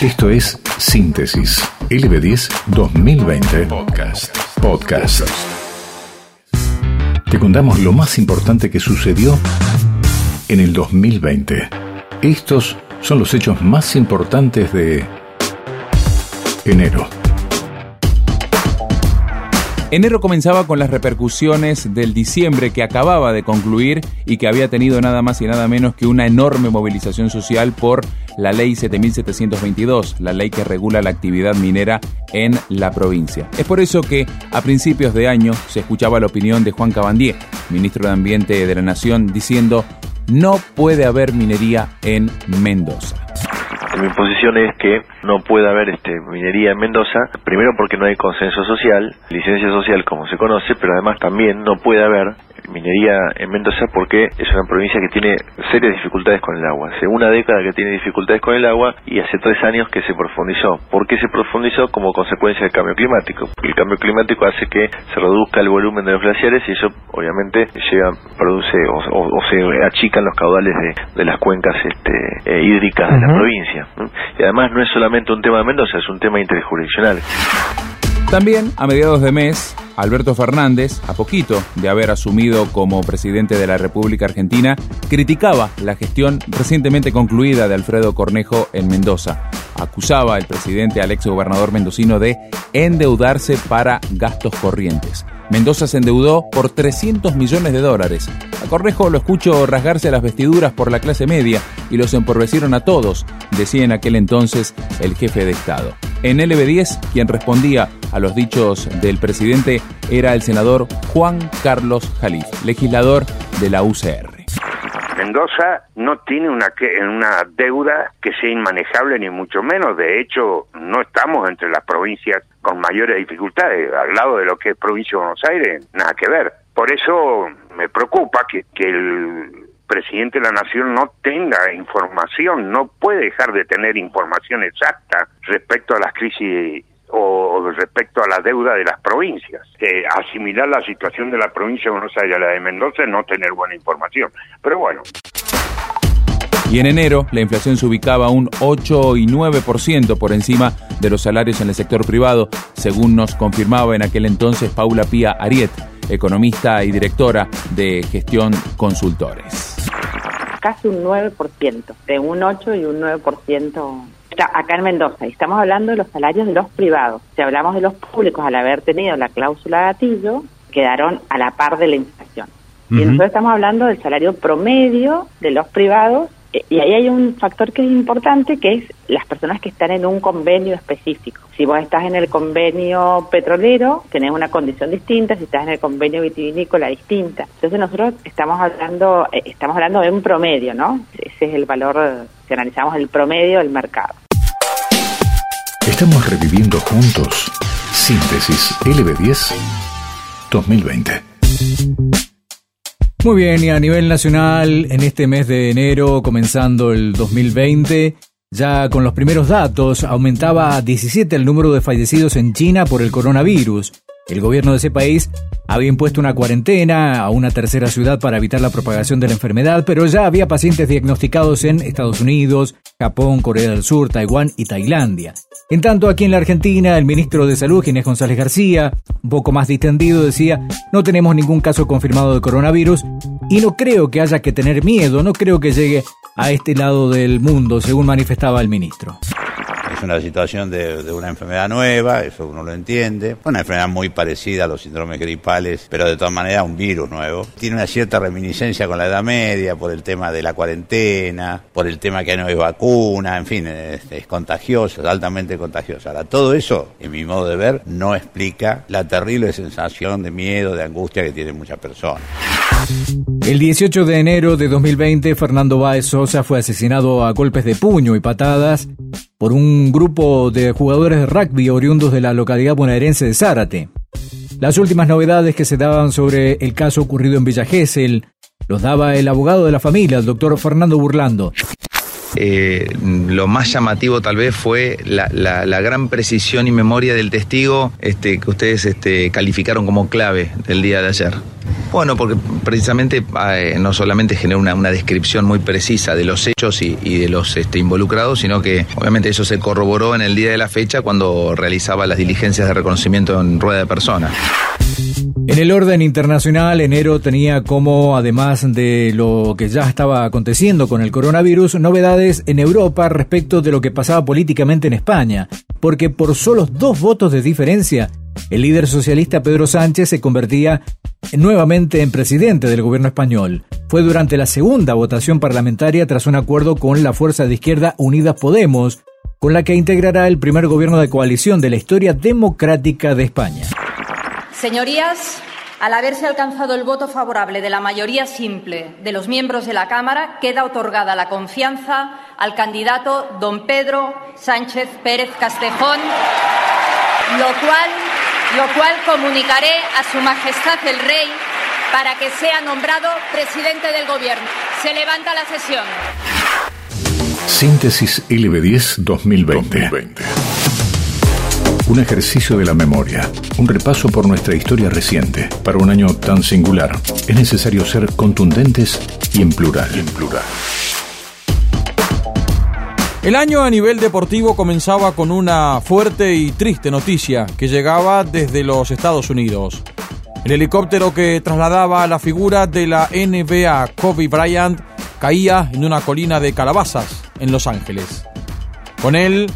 Esto es Síntesis LB10 2020 Podcast. Podcast. Te contamos lo más importante que sucedió en el 2020. Estos son los hechos más importantes de enero. Enero comenzaba con las repercusiones del diciembre que acababa de concluir y que había tenido nada más y nada menos que una enorme movilización social por la ley 7722, la ley que regula la actividad minera en la provincia. Es por eso que a principios de año se escuchaba la opinión de Juan Cabandier, ministro de Ambiente de la Nación, diciendo no puede haber minería en Mendoza. Mi posición es que no puede haber este, minería en Mendoza, primero porque no hay consenso social, licencia social como se conoce, pero además también no puede haber minería en Mendoza porque es una provincia que tiene serias dificultades con el agua. Hace una década que tiene dificultades con el agua y hace tres años que se profundizó. ¿Por qué se profundizó? Como consecuencia del cambio climático. El cambio climático hace que se reduzca el volumen de los glaciares y eso obviamente llega, produce o, se achican los caudales de, las cuencas este, eh, hídricas de la provincia. Y además no es solamente un tema de Mendoza, es un tema interjurisdiccional. También, a mediados de mes, Alberto Fernández, a poquito de haber asumido como presidente de la República Argentina, criticaba la gestión recientemente concluida de Alfredo Cornejo en Mendoza. Acusaba al presidente al ex gobernador mendocino de endeudarse para gastos corrientes. Mendoza se endeudó por 300 millones de dólares. A Cornejo lo escucho rasgarse las vestiduras por la clase media y los empobrecieron a todos, decía en aquel entonces el jefe de Estado. En LB10, quien respondía a los dichos del presidente era el senador Juan Carlos Jalif, legislador de la UCR. Mendoza no tiene una, una deuda que sea inmanejable ni mucho menos. De hecho, no estamos entre las provincias con mayores dificultades. Al lado de lo que es provincia de Buenos Aires, nada que ver. Por eso me preocupa que, que el presidente de la Nación no tenga información, no puede dejar de tener información exacta respecto a las crisis o respecto a la deuda de las provincias. Asimilar la situación de la provincia de Buenos Aires a la de Mendoza no tener buena información. Pero bueno. Y en enero la inflación se ubicaba un 8 y 9% por encima de los salarios en el sector privado, según nos confirmaba en aquel entonces Paula Pía Ariet, economista y directora de Gestión Consultores. Casi un 9%, de un 8 y un 9% acá en Mendoza, y estamos hablando de los salarios de los privados. Si hablamos de los públicos, al haber tenido la cláusula gatillo, quedaron a la par de la inflación. Y nosotros estamos hablando del salario promedio de los privados, y ahí hay un factor que es importante, que es las personas que están en un convenio específico. Si vos estás en el convenio petrolero, tenés una condición distinta, si estás en el convenio vitivinícola, distinta. Entonces nosotros estamos hablando, eh, estamos hablando de un promedio, ¿no? Ese es el valor, si analizamos el promedio del mercado. Estamos reviviendo juntos Síntesis LB10 2020. Muy bien, y a nivel nacional, en este mes de enero, comenzando el 2020, ya con los primeros datos, aumentaba a 17 el número de fallecidos en China por el coronavirus. El gobierno de ese país había impuesto una cuarentena a una tercera ciudad para evitar la propagación de la enfermedad, pero ya había pacientes diagnosticados en Estados Unidos, Japón, Corea del Sur, Taiwán y Tailandia. En tanto, aquí en la Argentina, el ministro de Salud, Ginés González García, un poco más distendido, decía, no tenemos ningún caso confirmado de coronavirus y no creo que haya que tener miedo, no creo que llegue a este lado del mundo, según manifestaba el ministro es una situación de, una enfermedad nueva, eso uno lo entiende. Una enfermedad muy parecida a los síndromes gripales, pero de todas maneras un virus nuevo. Tiene una cierta reminiscencia con la Edad Media por el tema de la cuarentena, por el tema que no hay vacuna, en fin, es, es contagioso, es altamente contagioso. Ahora, todo eso, en mi modo de ver, no explica la terrible sensación de miedo, de angustia que tienen muchas personas. El 18 de enero de 2020, Fernando Báez Sosa fue asesinado a golpes de puño y patadas por un grupo de jugadores de rugby oriundos de la localidad bonaerense de Zárate. Las últimas novedades que se daban sobre el caso ocurrido en Villa Gesell los daba el abogado de la familia, el doctor Fernando Burlando. Eh, lo más llamativo tal vez fue la, gran precisión y memoria del testigo este, que ustedes este, calificaron como clave del día de ayer. Bueno, porque precisamente eh, no solamente genera una, descripción muy precisa de los hechos y, de los este, involucrados, sino que obviamente eso se corroboró en el día de la fecha cuando realizaba las diligencias de reconocimiento en rueda de personas. En el orden internacional, enero tenía como, además de lo que ya estaba aconteciendo con el coronavirus, novedades en Europa respecto de lo que pasaba políticamente en España, porque por solo dos votos de diferencia, el líder socialista Pedro Sánchez se convertía nuevamente en presidente del gobierno español. Fue durante la segunda votación parlamentaria tras un acuerdo con la fuerza de izquierda Unidas Podemos, con la que integrará el primer gobierno de coalición de la historia democrática de España. Señorías, al haberse alcanzado el voto favorable de la mayoría simple de los miembros de la Cámara, queda otorgada la confianza al candidato don Pedro Sánchez Pérez Castejón, lo cual, lo cual comunicaré a Su Majestad el Rey para que sea nombrado presidente del Gobierno. Se levanta la sesión. Síntesis LB10 2020 un ejercicio de la memoria, un repaso por nuestra historia reciente. Para un año tan singular, es necesario ser contundentes y en plural. en plural. El año a nivel deportivo comenzaba con una fuerte y triste noticia que llegaba desde los Estados Unidos. El helicóptero que trasladaba la figura de la NBA Kobe Bryant caía en una colina de calabazas en Los Ángeles. Con él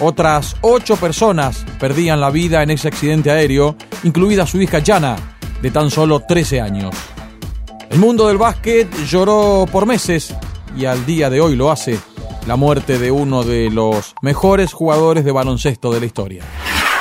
otras ocho personas perdían la vida en ese accidente aéreo, incluida su hija Jana, de tan solo 13 años. El mundo del básquet lloró por meses y al día de hoy lo hace la muerte de uno de los mejores jugadores de baloncesto de la historia.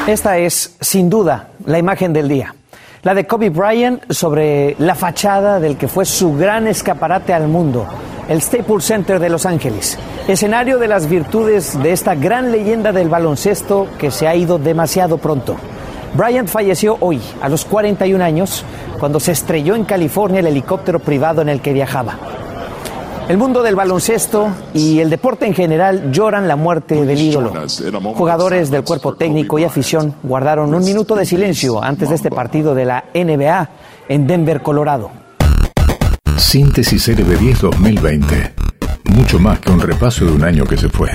Esta es, sin duda, la imagen del día la de Kobe Bryant sobre la fachada del que fue su gran escaparate al mundo, el Staples Center de Los Ángeles, escenario de las virtudes de esta gran leyenda del baloncesto que se ha ido demasiado pronto. Bryant falleció hoy, a los 41 años, cuando se estrelló en California el helicóptero privado en el que viajaba. El mundo del baloncesto y el deporte en general lloran la muerte del ídolo. Jugadores del cuerpo técnico y afición guardaron un minuto de silencio antes de este partido de la NBA en Denver, Colorado. Síntesis LB10 2020. Mucho más que un repaso de un año que se fue.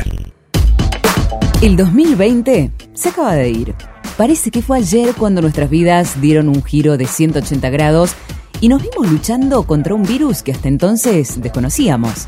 El 2020 se acaba de ir. Parece que fue ayer cuando nuestras vidas dieron un giro de 180 grados y nos vimos luchando contra un virus que hasta entonces desconocíamos.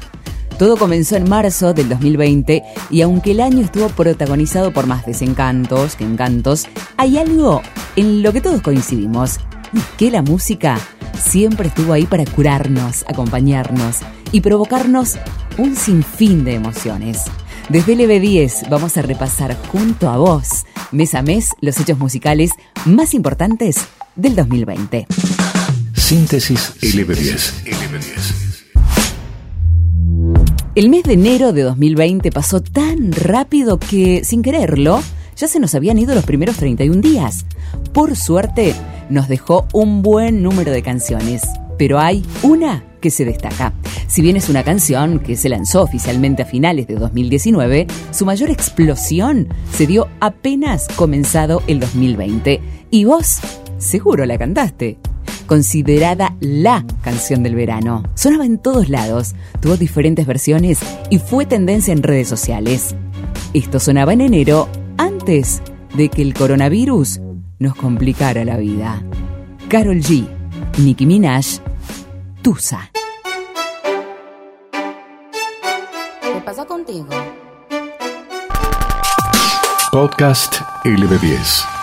Todo comenzó en marzo del 2020 y aunque el año estuvo protagonizado por más desencantos que encantos, hay algo en lo que todos coincidimos, y que la música siempre estuvo ahí para curarnos, acompañarnos y provocarnos un sinfín de emociones. Desde LB10 vamos a repasar junto a vos, mes a mes, los hechos musicales más importantes del 2020. Síntesis LB10. El mes de enero de 2020 pasó tan rápido que, sin quererlo, ya se nos habían ido los primeros 31 días. Por suerte, nos dejó un buen número de canciones, pero hay una que se destaca. Si bien es una canción que se lanzó oficialmente a finales de 2019, su mayor explosión se dio apenas comenzado el 2020. Y vos, seguro la cantaste considerada la canción del verano. Sonaba en todos lados, tuvo diferentes versiones y fue tendencia en redes sociales. Esto sonaba en enero antes de que el coronavirus nos complicara la vida. Carol G, Nicki Minaj, Tusa. ¿Qué pasa contigo? Podcast LB10.